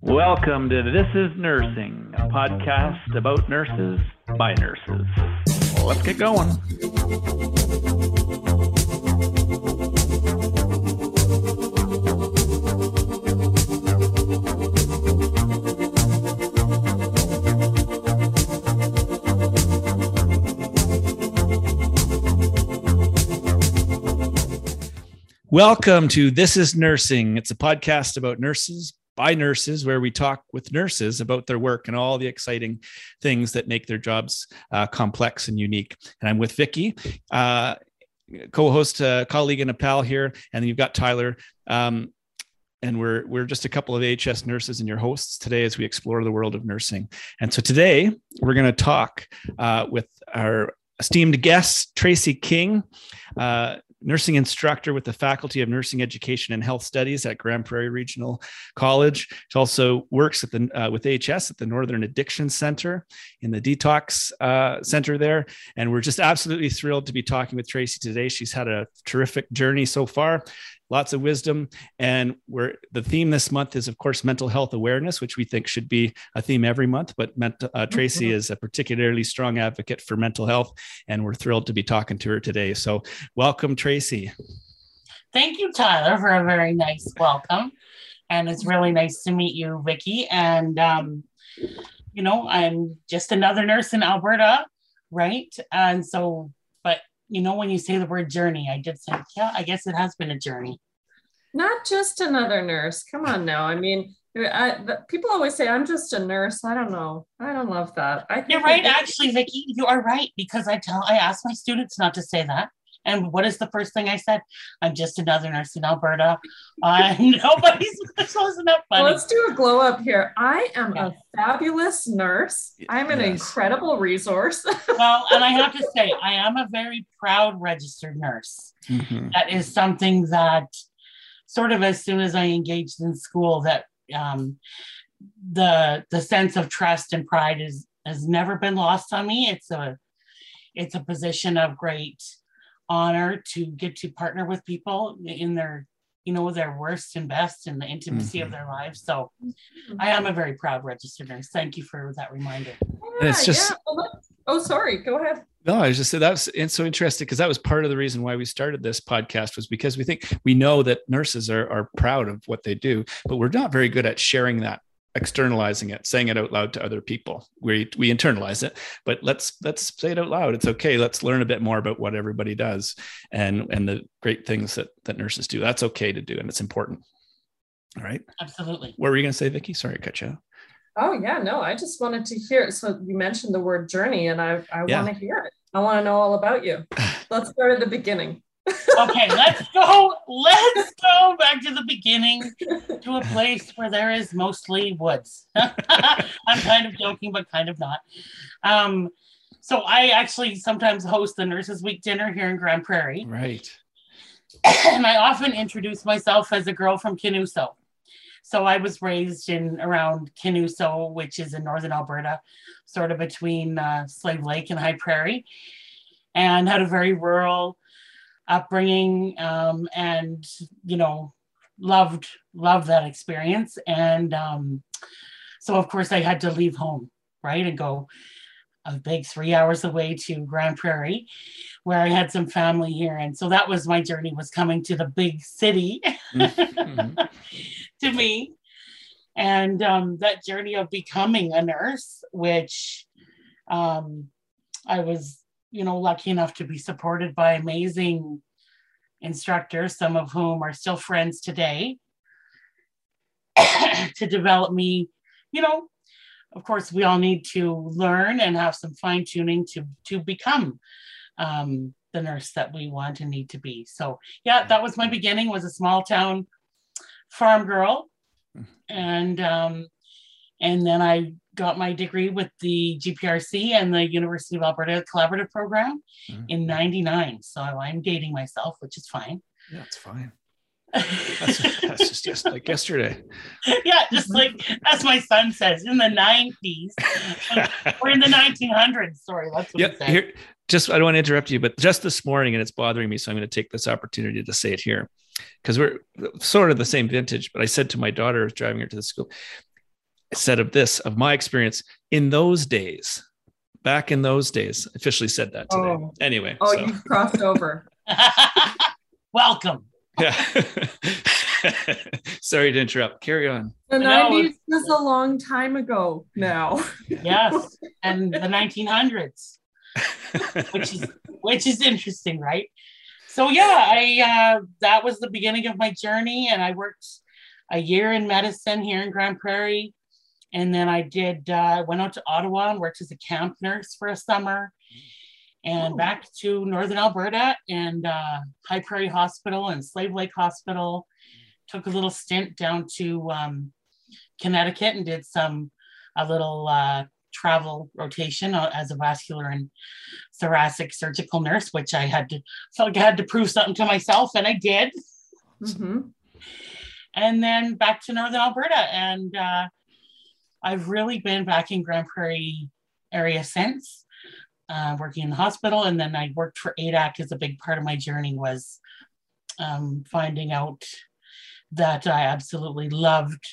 Welcome to This is Nursing, a podcast about nurses by nurses. Let's get going. Welcome to This is Nursing. It's a podcast about nurses by nurses where we talk with nurses about their work and all the exciting things that make their jobs uh, complex and unique. And I'm with Vicky, uh, co-host, uh, colleague, and a pal here. And you've got Tyler. Um, and we're we're just a couple of AHS nurses and your hosts today as we explore the world of nursing. And so today we're going to talk uh, with our esteemed guest Tracy King. Uh, nursing instructor with the Faculty of Nursing Education and Health Studies at Grande Prairie Regional College. She also works at the uh, with AHS at the Northern Addiction Center in the detox uh, center there. And we're just absolutely thrilled to be talking with Tracy today. She's had a terrific journey so far lots of wisdom. And we're the theme this month is, of course, mental health awareness, which we think should be a theme every month. But uh, Tracy mm-hmm. is a particularly strong advocate for mental health, and we're thrilled to be talking to her today. So, welcome, Tracy. Thank you, Tyler, for a very nice welcome. And it's really nice to meet you, Vicki. And um, you know, I'm just another nurse in Alberta, right? And so you know, when you say the word journey, I did say, yeah, I guess it has been a journey. Not just another nurse. Come on now. I mean, I, people always say I'm just a nurse. I don't know. I don't love that. I You're right, actually, Vicki. You are right because I tell I ask my students not to say that. And what is the first thing I said? I'm just another nurse in Alberta. Uh, nobody's wasn't that funny. Well, let's do a glow up here. I am yeah. a fabulous nurse. I'm an yes. incredible resource. well, and I have to say, I am a very proud registered nurse. Mm-hmm. That is something that sort of as soon as I engaged in school, that um, the the sense of trust and pride is has never been lost on me. It's a it's a position of great honor to get to partner with people in their you know their worst and best and the intimacy mm-hmm. of their lives. So i am a very proud registered nurse. Thank you for that reminder. Yeah, it's just yeah. well, oh sorry. Go ahead. No, I was just saying that's it's so interesting because that was part of the reason why we started this podcast was because we think we know that nurses are are proud of what they do, but we're not very good at sharing that externalizing it saying it out loud to other people. We we internalize it but let's let's say it out loud. It's okay. Let's learn a bit more about what everybody does and and the great things that that nurses do. That's okay to do and it's important. All right. Absolutely. What were you going to say vicky sorry i cut you out. Oh yeah no i just wanted to hear it. so you mentioned the word journey and i i yeah. want to hear it. I want to know all about you. Let's start at the beginning okay, let's go. Let's go back to the beginning to a place where there is mostly woods. I'm kind of joking, but kind of not. Um, so I actually sometimes host the Nurses Week dinner here in Grande Prairie. Right. And I often introduce myself as a girl from Kinuso. So I was raised in around Kinuso, which is in northern Alberta, sort of between uh, Slave Lake and High Prairie, and had a very rural upbringing um, and you know loved loved that experience. And um, so of course i had to leave home right and go a big three hours away to grande prairie where i had some family here. And so that was my journey was coming to the big city mm-hmm. to me. And um, that journey of becoming a nurse which um, i was you know, lucky enough to be supported by amazing instructors, some of whom are still friends today, to develop me, you know, of course, we all need to learn and have some fine tuning to to become um, the nurse that we want and need to be. So, yeah, that was my beginning. Was a small town farm girl, mm-hmm. and um, and then I got my degree with the GPRC and the University of Alberta Collaborative Program mm-hmm. in 99. So I'm dating myself, which is fine. Yeah, it's fine. that's, that's just, just like yesterday. Yeah, just like as my son says, in the 90s We're in the 1900s. Sorry, that's what yeah, here, just I don't want to interrupt you, but just this morning, and it's bothering me, so I'm going to take this opportunity to say it here. because we're sort of the same vintage. But I said to my daughter driving her to the school, said of this, of my experience in those days, back in those days, officially said that today. Oh. Anyway. Oh, so. you've crossed over. Welcome. Yeah. Sorry to interrupt. Carry on. The no, 90s was a long time ago now. yes. And the 1900s, which is which is interesting, right? So yeah, I uh, that was the beginning of my journey, and I worked a year in medicine here in Grande Prairie, and then I did uh, went out to Ottawa and worked as a camp nurse for a summer, and oh. back to Northern Alberta and uh, High Prairie Hospital and Slave Lake Hospital. Took a little stint down to um, Connecticut and did some a little uh, travel rotation uh, as a vascular and thoracic surgical nurse, which I had to felt like I had to prove something to myself, and I did. Mm-hmm. And then back to Northern Alberta, and uh, I've really been back in Grande Prairie area since. Uh, working in the hospital, and then I worked for ADAC as a big part of my journey was um, finding out that I absolutely loved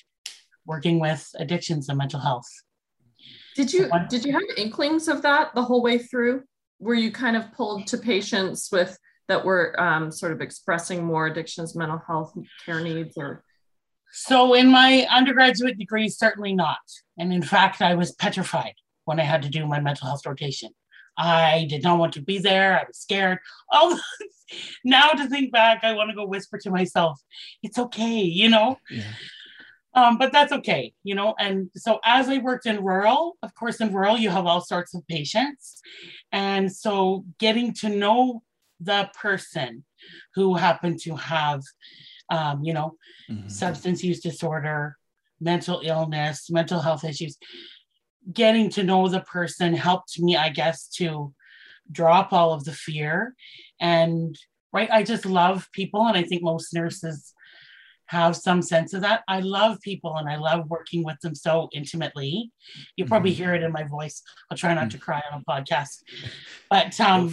working with addictions and mental health. Did you did you have inklings of that the whole way through? Were you kind of pulled to patients with that were um, sort of expressing more addictions, mental health care needs, or? So in my undergraduate degree, certainly not. And in fact, I was petrified when I had to do my mental health rotation. I did not want to be there. I was scared. Oh, now to think back, I want to go whisper to myself, it's okay, you know? Yeah. Um, but that's okay, you know. And so, as I worked in rural, of course, in rural, you have all sorts of patients. And so, getting to know the person who happened to have, um, you know, mm-hmm. substance use disorder, mental illness, mental health issues, getting to know the person helped me, I guess, to drop all of the fear. And right, I just love people. And I think most nurses have some sense of that. I love people and I love working with them so intimately. You probably mm-hmm. hear it in my voice. I'll try not to mm. cry on a podcast. But um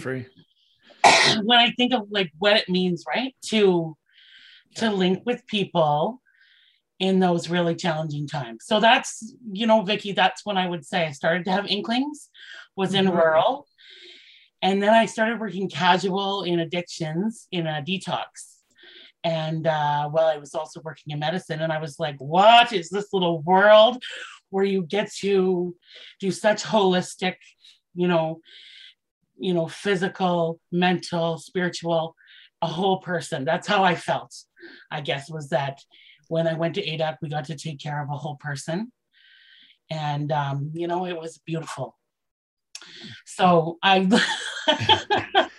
when I think of like what it means, right? To to link with people in those really challenging times. So that's, you know, Vicki, that's when I would say I started to have inklings, was in mm-hmm. rural. And then I started working casual in addictions in a detox and uh, well i was also working in medicine and i was like what is this little world where you get to do such holistic you know you know physical mental spiritual a whole person that's how i felt i guess was that when i went to adac we got to take care of a whole person and um, you know it was beautiful so i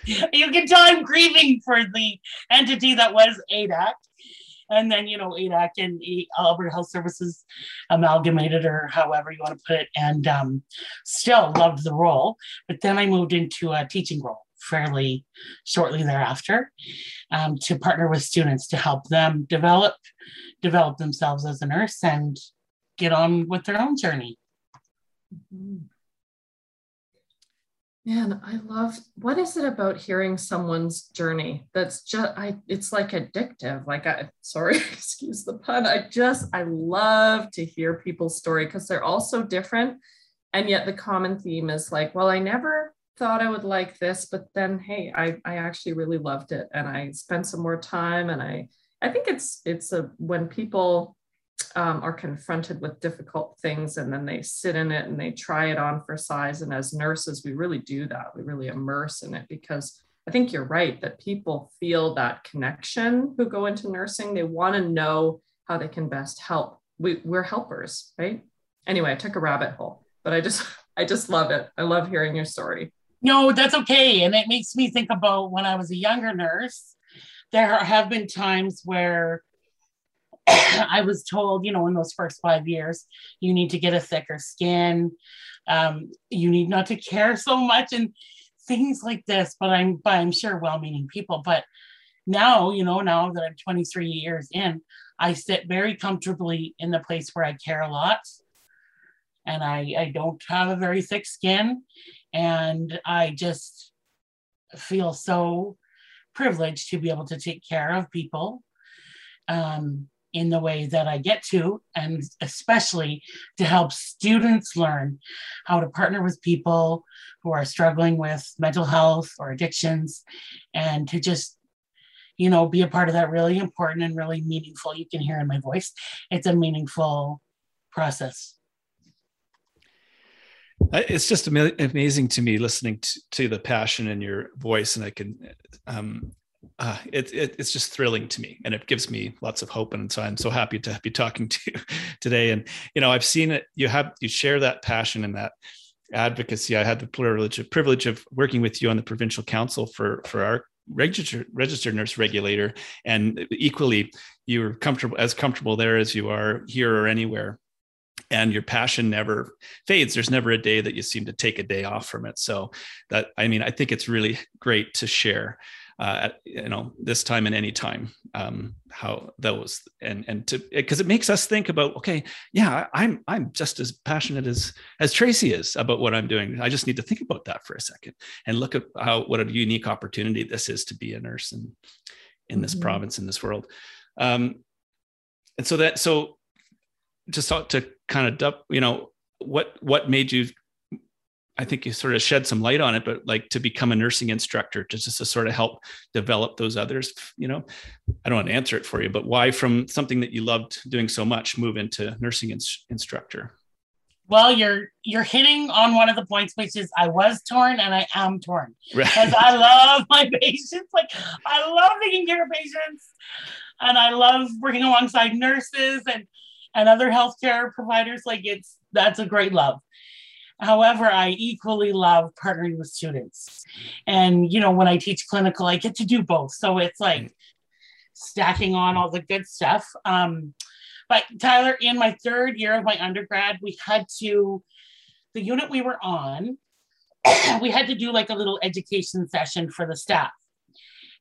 you can tell I'm grieving for the entity that was ADAC. And then, you know, ADAC and Alberta Health Services amalgamated, or however you want to put it, and um, still loved the role. But then I moved into a teaching role fairly shortly thereafter um, to partner with students to help them develop develop themselves as a nurse and get on with their own journey. Man, I love what is it about hearing someone's journey that's just I it's like addictive. Like I sorry, excuse the pun. I just I love to hear people's story because they're all so different. And yet the common theme is like, well, I never thought I would like this, but then hey, I I actually really loved it and I spent some more time and I I think it's it's a when people um, are confronted with difficult things and then they sit in it and they try it on for size. And as nurses, we really do that. We really immerse in it because I think you're right that people feel that connection who go into nursing. They want to know how they can best help. We, we're helpers, right? Anyway, I took a rabbit hole, but I just I just love it. I love hearing your story. No, that's okay. And it makes me think about when I was a younger nurse. There have been times where I was told, you know, in those first five years, you need to get a thicker skin. Um, you need not to care so much and things like this. But I'm, but I'm sure well-meaning people. But now, you know, now that I'm 23 years in, I sit very comfortably in the place where I care a lot, and I, I don't have a very thick skin, and I just feel so privileged to be able to take care of people um, in the way that I get to, and especially to help students learn how to partner with people who are struggling with mental health or addictions, and to just you know be a part of that really important and really meaningful you can hear in my voice it's a meaningful process it's just amazing to me listening to, to the passion in your voice and i can um, uh, it, it, it's just thrilling to me and it gives me lots of hope and so i'm so happy to be talking to you today. And you know i've seen it you have you share that passion and that advocacy. I had the privilege of, privilege of working with you on the provincial council for for our registered registered nurse regulator and equally you're comfortable as comfortable there as you are here or anywhere and your passion never fades. There's never a day that you seem to take a day off from it. So that i mean i think it's really great to share uh, at you know this time and any time um, how those and and to because it makes us think about okay yeah i'm i'm just as passionate as as tracy is about what i'm doing. I just need to think about that for a second and look at how what a unique opportunity this is to be a nurse in in this mm-hmm. province in this world. Um and so that so just to kind of you know what what made you I think you sort of shed some light on it, but like to become a nursing instructor, just, just to sort of help develop those others, you know, I don't want to answer it for you, but why from something that you loved doing so much, move into nursing ins- instructor? Well, you're you're hitting on one of the points, which is I was torn and I am torn because right. I love my patients. Like I love taking care of patients, and I love working alongside nurses and and other healthcare providers. Like it's that's a great love. However, I equally love partnering with students. And, you know, when I teach clinical, I get to do both. So it's like stacking on all the good stuff. Um, but Tyler, in my third year of my undergrad, we had to, the unit we were on, we had to do like a little education session for the staff.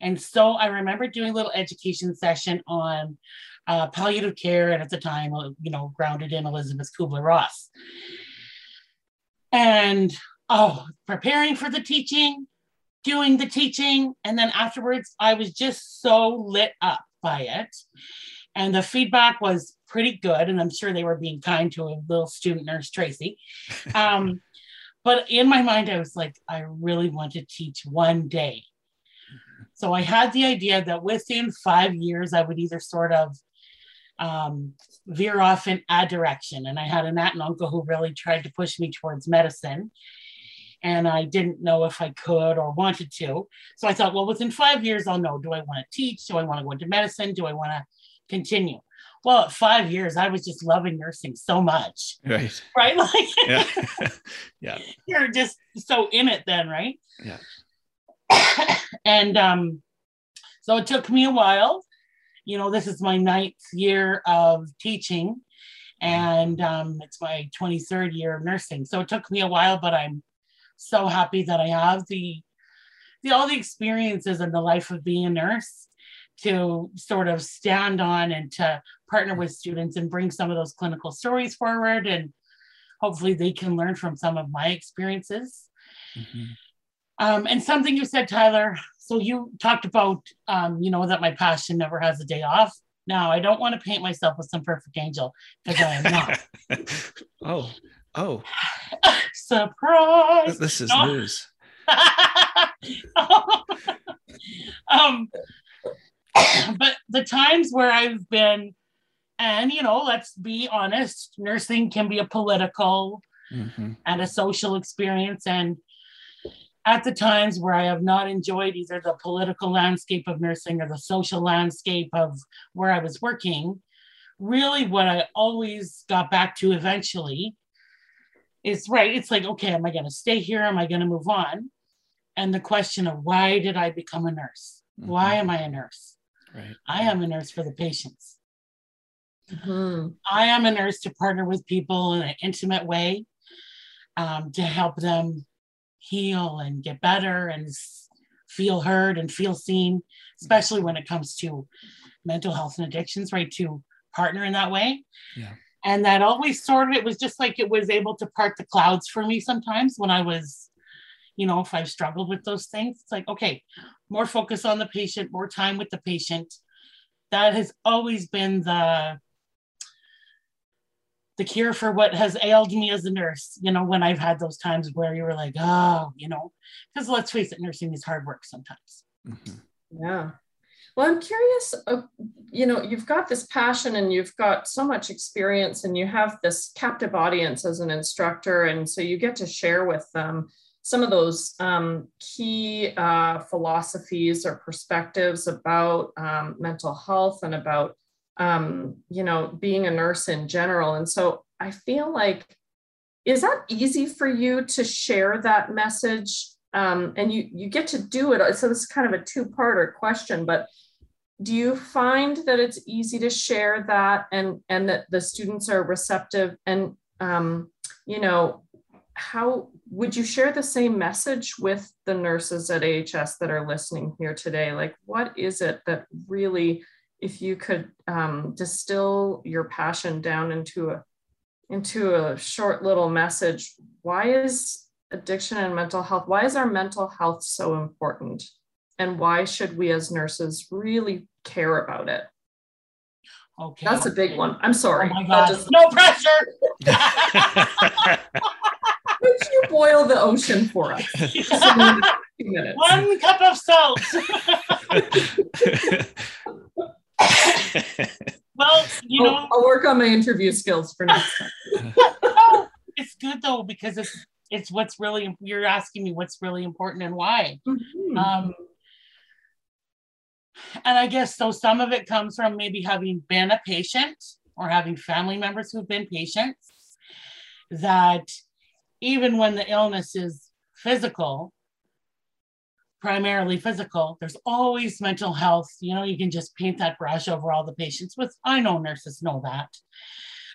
And so I remember doing a little education session on uh, palliative care, and at the time, you know, grounded in Elizabeth Kubler Ross and oh, preparing for the teaching, doing the teaching. And then afterwards, I was just so lit up by it. And the feedback was pretty good. And I'm sure they were being kind to a little student nurse, Tracy. Um, but in my mind, I was like, I really want to teach one day. So I had the idea that within five years, I would either sort of um, veer off in a direction. And I had an aunt and uncle who really tried to push me towards medicine. And I didn't know if I could or wanted to. So I thought, well, within five years, I'll know do I want to teach? Do I want to go into medicine? Do I want to continue? Well, at five years, I was just loving nursing so much. Right. Right. Like, yeah. yeah. You're just so in it then, right? Yeah. and um, so it took me a while you know, this is my ninth year of teaching and um, it's my 23rd year of nursing. So it took me a while, but I'm so happy that I have the, the all the experiences in the life of being a nurse to sort of stand on and to partner with students and bring some of those clinical stories forward and hopefully they can learn from some of my experiences. Mm-hmm. Um, and something you said, Tyler, so you talked about, um, you know, that my passion never has a day off. Now, I don't want to paint myself with some perfect angel because I am not. oh, oh. Surprise. This is no. news. um, but the times where I've been, and you know, let's be honest, nursing can be a political mm-hmm. and a social experience. And at the times where I have not enjoyed either the political landscape of nursing or the social landscape of where I was working, really what I always got back to eventually is right. It's like, okay, am I going to stay here? Am I going to move on? And the question of why did I become a nurse? Mm-hmm. Why am I a nurse? Right. I am a nurse for the patients. Mm-hmm. I am a nurse to partner with people in an intimate way um, to help them heal and get better and feel heard and feel seen, especially when it comes to mental health and addictions, right? To partner in that way. Yeah. And that always sort of, it was just like it was able to part the clouds for me sometimes when I was, you know, if I've struggled with those things. It's like, okay, more focus on the patient, more time with the patient, that has always been the the cure for what has ailed me as a nurse you know when i've had those times where you were like oh you know because let's face it nursing is hard work sometimes. Mm-hmm. yeah. Well i'm curious uh, you know you've got this passion and you've got so much experience and you have this captive audience as an instructor. And so you get to share with them some of those um, key uh, philosophies or perspectives about um, mental health and about um, you know being a nurse in general. And so i feel like is that easy for you to share that message? Um, and you you get to do it. So this is kind of a two-parter question but do you find that it's easy to share that and and that the students are receptive? And um, you know how would you share the same message with the nurses at AHS that are listening here today? Like, what is it that really, if you could um, distill your passion down into a into a short little message, why is addiction and mental health? Why is our mental health so important? And why should we as nurses really care about it? Okay. That's a big one. I'm sorry. Oh my God. Just... No pressure. Would you boil the ocean for us? One cup of salt. well, you know, I'll, I'll, work on my interview skills for next time. it's good though because it's it's what's really you're asking me what's really important and why. Mm-hmm. Um, and I guess so. Some of it comes from maybe having been a patient or having family members who've been patients that even when the illness is physical, primarily physical, there's always mental health. You know, you can just paint that brush over all the patients with, I know nurses know that.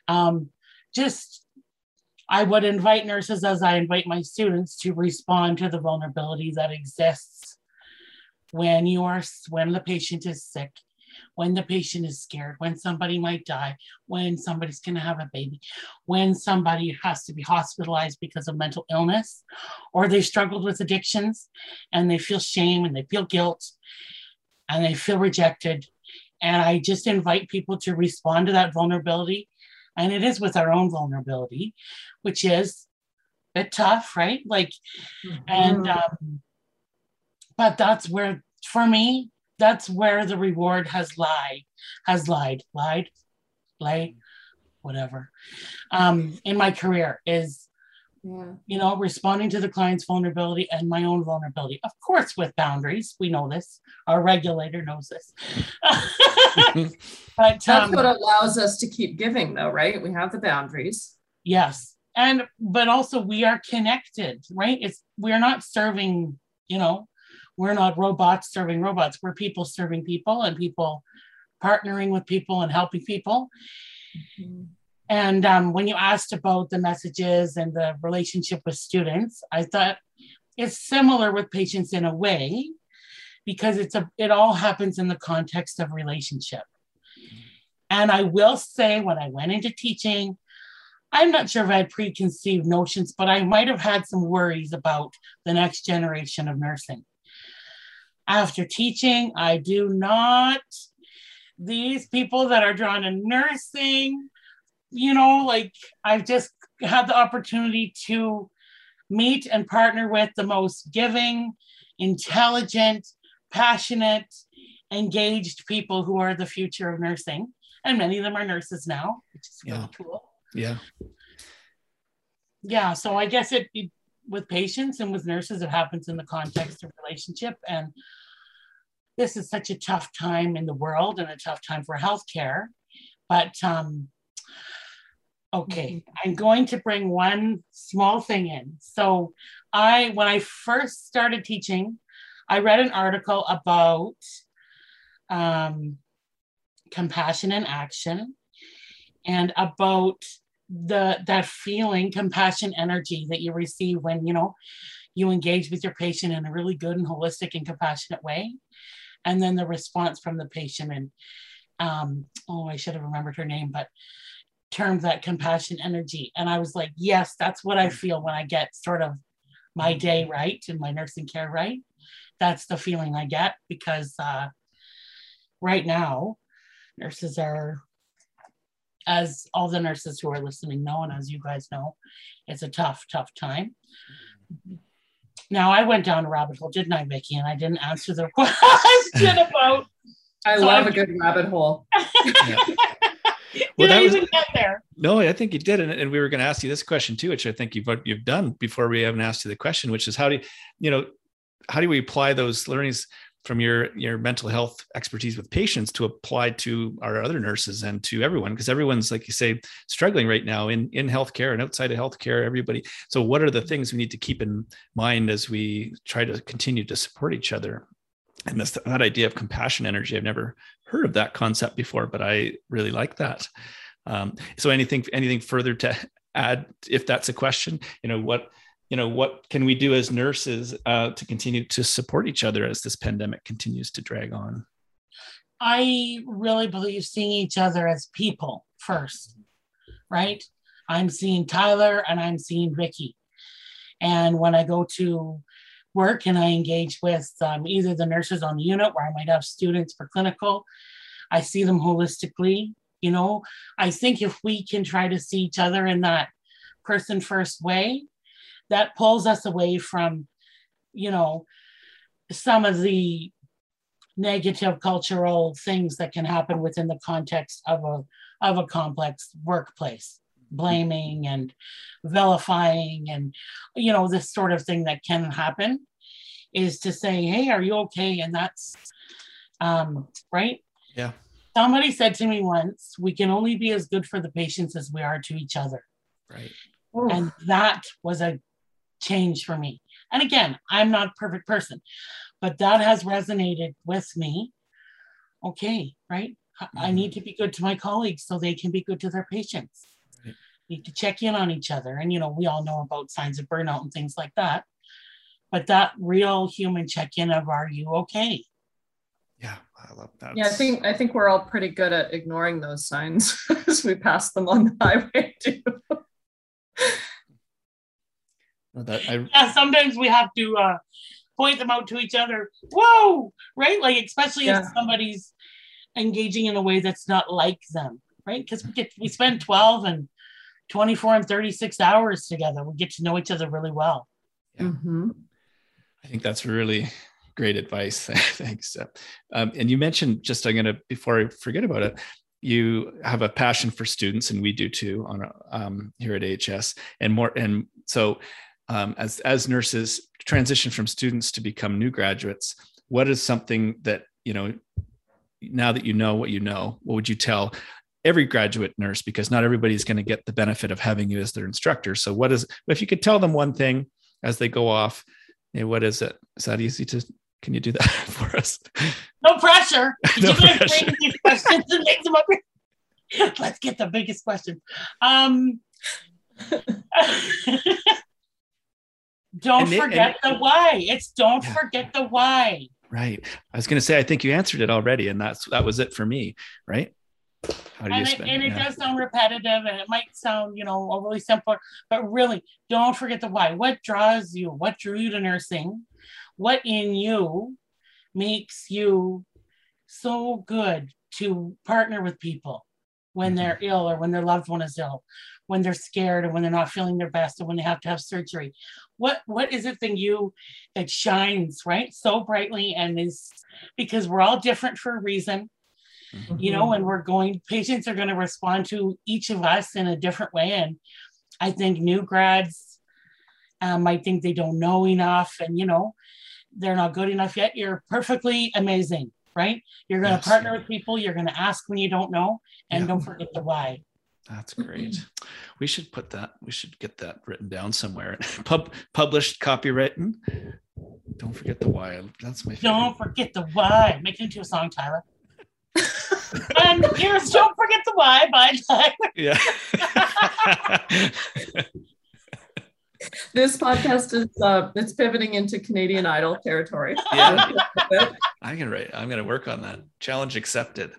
Um, just, I would invite nurses as I invite my students to respond to the vulnerability that exists when you are, when the patient is sick when the patient is scared, when somebody might die, when somebody's going to have a baby, when somebody has to be hospitalized because of mental illness, or they struggled with addictions and they feel shame and they feel guilt and they feel rejected. And I just invite people to respond to that vulnerability. And it is with our own vulnerability, which is a bit tough, right? Like, mm-hmm. and, um, but that's where, for me, that's where the reward has lied, has lied, lied, lied, whatever. Um, in my career is, yeah. you know, responding to the client's vulnerability and my own vulnerability. Of course, with boundaries, we know this. Our regulator knows this. but that's um, what allows us to keep giving, though, right? We have the boundaries. Yes, and but also we are connected, right? It's we're not serving, you know, we're not robots serving robots. We're people serving people and people partnering with people and helping people. Mm-hmm. And um, when you asked about the messages and the relationship with students, I thought it's similar with patients in a way because it's a it all happens in the context of relationship. And I will say when I went into teaching, I'm not sure if I had preconceived notions, but I might have had some worries about the next generation of nursing after teaching. I do not. These people that are drawn to nursing, you know, like I've just had the opportunity to meet and partner with the most giving, intelligent, passionate, engaged people who are the future of nursing. And many of them are nurses now, which is really cool. Yeah. Yeah. So I guess it, it with patients and with nurses, it happens in the context of relationship. And this is such a tough time in the world and a tough time for healthcare. But um, okay, mm-hmm. I'm going to bring one small thing in. So I, when I first started teaching, I read an article about um, compassion and action and about the that feeling compassion energy that you receive when you know you engage with your patient in a really good and holistic and compassionate way. And then the response from the patient and um, oh i should have remembered her name but termed that compassion energy. And i was like yes that's what i feel when i get sort of my day right and my nursing care right. That's the feeling i get because uh, right now nurses are, as all the nurses who are listening know, and as you guys know, it's a tough, tough time. Now I went down a rabbit hole, didn't I, Vicki? And I didn't answer the question about. I So love a good rabbit hole. Yeah. Did Well, that I was- even get there? No, I think you did, and, and we were going to ask you this question too, which I think you've you've done before we haven't asked you the question, which is how do you, you know, how do we apply those learnings from your your mental health expertise with patients to apply to our other nurses and to everyone because everyone's like you say struggling right now in in healthcare and outside of healthcare everybody. So what are the things we need to keep in mind as we try to continue to support each other? And this that idea of compassion energy i've never heard of that concept before but i really like that. Um, so anything anything further to add if that's a question? You know what you know what can we do as nurses uh, to continue to support each other as this pandemic continues to drag on I really believe seeing each other as people first, right? I'm seeing Tyler and I'm seeing Vicky. And when I go to work and I engage with um, either the nurses on the unit where I might have students for clinical, I see them holistically. You know, I think if we can try to see each other in that person first way, that pulls us away from, you know, some of the negative cultural things that can happen within the context of a of a complex workplace. Blaming and vilifying and you know this sort of thing that can happen is to say hey are you okay? And that's um right? Yeah. somebody said to me once we can only be as good for the patients as we are to each other. Right. Ooh. and that was a change for me. And again, I'm not a perfect person, but that has resonated with me. Okay, right? I- I need to be good to my colleagues so they can be good to their patients. Right. Need to check in on each other. And, you know, we all know about signs of burnout and things like that. But that real human check in of, are you okay? yeah i love that Yeah, I think I think we're all pretty good at ignoring those signs as we pass them on the highway too. That I, Yeah, sometimes we have to uh, point them out to each other. Whoa, right? Like, especially Yeah. if somebody's engaging in a way that's not like them, right? Because we get we spend 12 and 24 and 36 hours together. We get to know each other really well. Yeah. Mhm. I think that's really great advice. Thanks. Um, and you mentioned just I'm gonna before I forget about it. You have a passion for students, and we do too on um, here at AHS. And more, and so um, as as nurses transition from students to become new graduates, what is something that you know now that you know what you know? What would you tell? Every graduate nurse, because not everybody's going to get the benefit of having you as their instructor. So, what is if you could tell them one thing as they go off Hey, what is it? Is that easy to? Can you do that for us? No pressure. No pressure. questions and make them up. Let's get the biggest question. Um, don't And forget the why. It's don't Yeah. forget the why. Right. I was going to say, I think you answered it already, and that's that was it for me. Right. How do you and it, spend? and it yeah. does sound repetitive and it might sound you know overly simple but really don't forget the why what draws you what drew you to nursing what in you makes you so good to partner with people when they're ill or when their loved one is ill when they're scared or when they're not feeling their best or when they have to have surgery. What what is it in you that shines right so brightly and is because we're all different for a reason. You know, and we're going, patients are going to respond to each of us in a different way. And I think new grads um, might think they don't know enough and, you know, they're not good enough yet. You're perfectly amazing, right? You're going to Yes. partner with people, you're going to ask when you don't know, and Yeah. don't forget the why. That's great. Mm-hmm. We should put that. We should get that written down somewhere. Pub published, copywritten. Don't forget the why. That's my favorite. Don't forget the why. Make it into a song, Tyler. Um, and here's Don't Forget the Why by Tyler. Yeah. This podcast is uh, it's pivoting into Canadian Idol territory. yeah. I'm gonna write. I'm gonna work on that. Challenge accepted.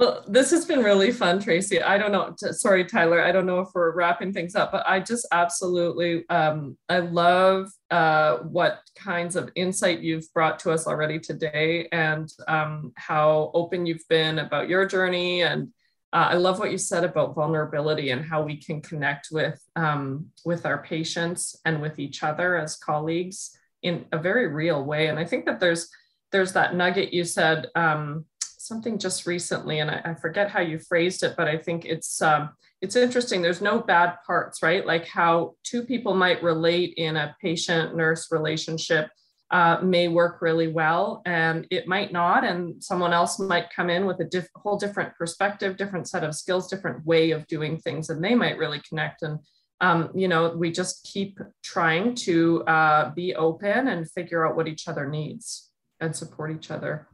Well, this has been really fun, Tracy. I don't know. Sorry, Tyler. I don't know if we're wrapping things up, but I just absolutely, um, I love uh, what kinds of insight you've brought to us already today, and um, how open you've been about your journey. And uh, I love what you said about vulnerability and how we can connect with um, with our patients and with each other as colleagues in a very real way. And I think that there's there's that nugget you said um, something just recently, and I, I, forget how you phrased it, but I think it's um, it's interesting. There's no bad parts, right? Like how two people might relate in a patient-nurse relationship uh, may work really well, and it might not, and someone else might come in with a diff- whole different perspective, different set of skills, different way of doing things, and they might really connect. And um, you know, we just keep trying to uh, be open and figure out what each other needs and support each other.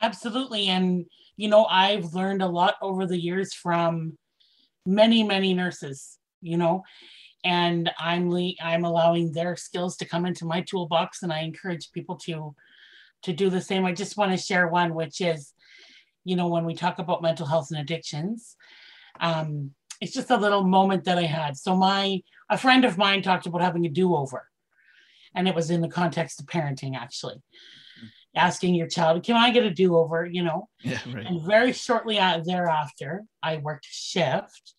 Absolutely. And, you know, I've learned a lot over the years from many, many nurses, you know, and I'm I'm allowing their skills to come into my toolbox and I encourage people to to do the same. I just want to share one, which is, you know, when we talk about mental health and addictions, um, it's just a little moment that I had. So my a friend of mine talked about having a do-over. And it was in the context of parenting, actually asking your child, "Can I get a do-over?" You know. Yeah, right. And very shortly thereafter, I worked shift,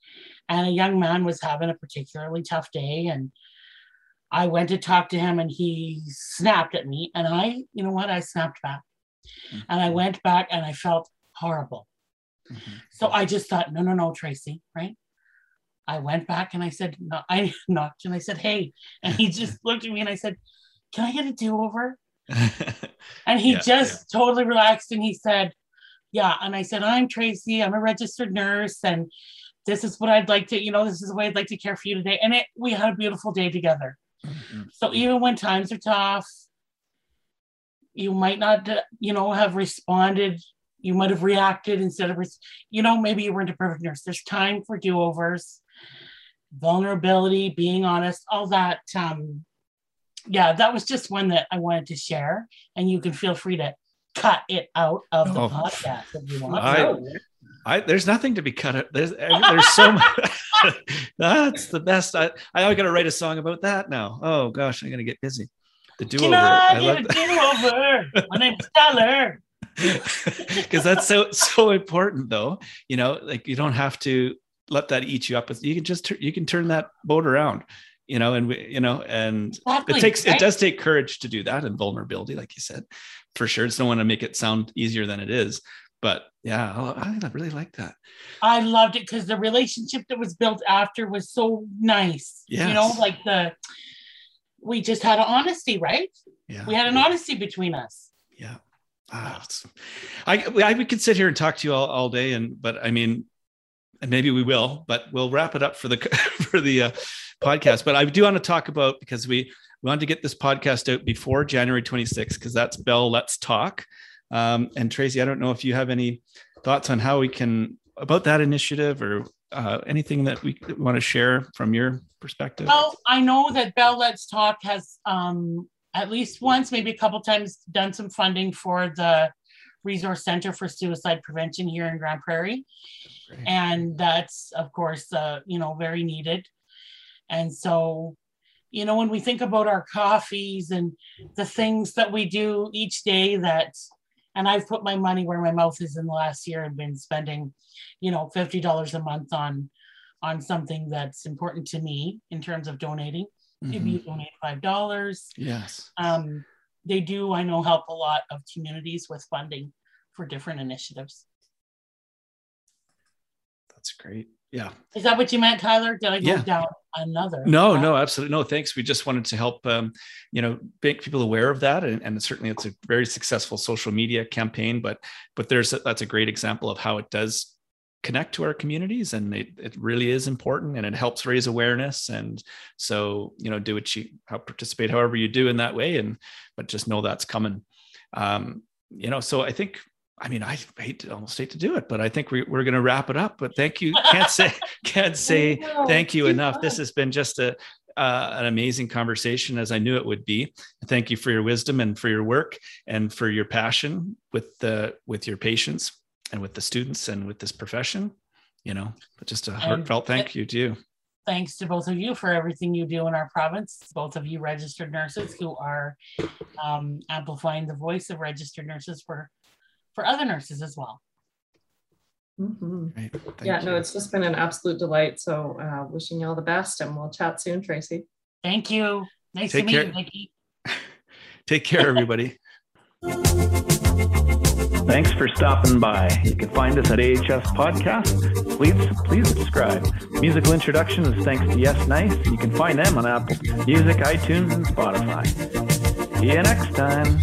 and a young man was having a particularly tough day, and I went to talk to him, and he snapped at me, and I, you know what, I snapped back, mm-hmm. and I went back, and I felt horrible. Mm-hmm. So I just thought, no, no, no, Tracy, right? I went back and I said, no, I knocked and I said, hey. And he just looked at me and I said, can I get a do over? and he yeah, just yeah. totally relaxed and he said, Yeah. And I said, I'm Tracy, I'm a registered nurse, and this is what I'd like to, you know, this is the way I'd like to care for you today. And it we had a beautiful day together. Mm-hmm. So even when times are tough, you might not, you know, have responded. You might have reacted instead of, you know, maybe you weren't a perfect nurse. There's time for do overs, vulnerability, being honest, all that um, yeah, that was just one that I wanted to share, and you can feel free to cut it out of the oh, podcast if you want. I, I, there's nothing to be cut out. There's there's so much. That's the best. I I got to write a song about that now. Oh gosh, I'm gonna get busy. The do over. I, I love do over. My name's Tyler. Because that's so so important, though. You know, like you don't have to let that eat you up. You can just you can turn that boat around you know, and we, you know, and exactly. it takes, right? it does take courage to do that and vulnerability, like you said, for sure. It's don't want to make it sound easier than it is, but yeah, I, I really like that. I loved it because the relationship that was built after was so nice. Yes. You know, like the, we just had an honesty, right? Yeah. We had an honesty between us. Yeah. Ah, I, I we could sit here and talk to you all, all day and but I mean and maybe we will but we'll wrap it up for the for the uh, podcast. But I do want to talk about because we wanted to get this podcast out before January 26th because that's Bell Let's Talk. Um, and Tracy, I don't know if you have any thoughts on how we can about that initiative or uh, anything that we want to share from your perspective. Well, I know that Bell Let's Talk has um, at least once, maybe a couple times, done some funding for the Resource Center for Suicide Prevention here in Grande Prairie, Great. and that's of course uh, you know very needed. And so, you know, when we think about our coffees and the things that we do each day that, and I've put my money where my mouth is in the last year and been spending, you know, $50 a month on on something that's important to me in terms of donating. Mm-hmm. If you donate five dollars, yes, um, they do. I know help a lot of communities with funding for different initiatives. That's great. Yeah. Is that what you meant, Tyler? Did I go yeah. down another? No, no, absolutely. No, thanks. We just wanted to help, um, you know, make people aware of that. And, and, certainly it's a very successful social media campaign, but, but there's, a, that's a great example of how it does connect to our communities and it, it really is important and it helps raise awareness. And so, you know, do what you, how participate however you do in that way. And, but just know that's coming. Um, you know, so I think I mean, I hate to almost hate to do it, but I think we, we're going to wrap it up. But thank you. Can't say can't say thank you enough. This has been just a uh, an amazing conversation, as I knew it would be. Thank you for your wisdom and for your work and for your passion with the with your patients. and with the students and with this profession. You know, but just a heartfelt thank you to you. Thanks to both of you for everything you do in our province. Both of you registered nurses who are um, amplifying the voice of registered nurses for for other nurses as well. Mm-hmm. Yeah, you. no, it's just been an absolute delight. So, uh, wishing you all the best, and we'll chat soon, Tracy. Thank you. Nice Take to meet care. you, Take care, everybody. Thanks for stopping by. You can find us at AHS Podcast. Please, please subscribe. Musical introduction is thanks to Yes Nice. You can find them on Apple Music, iTunes, and Spotify. See you next time.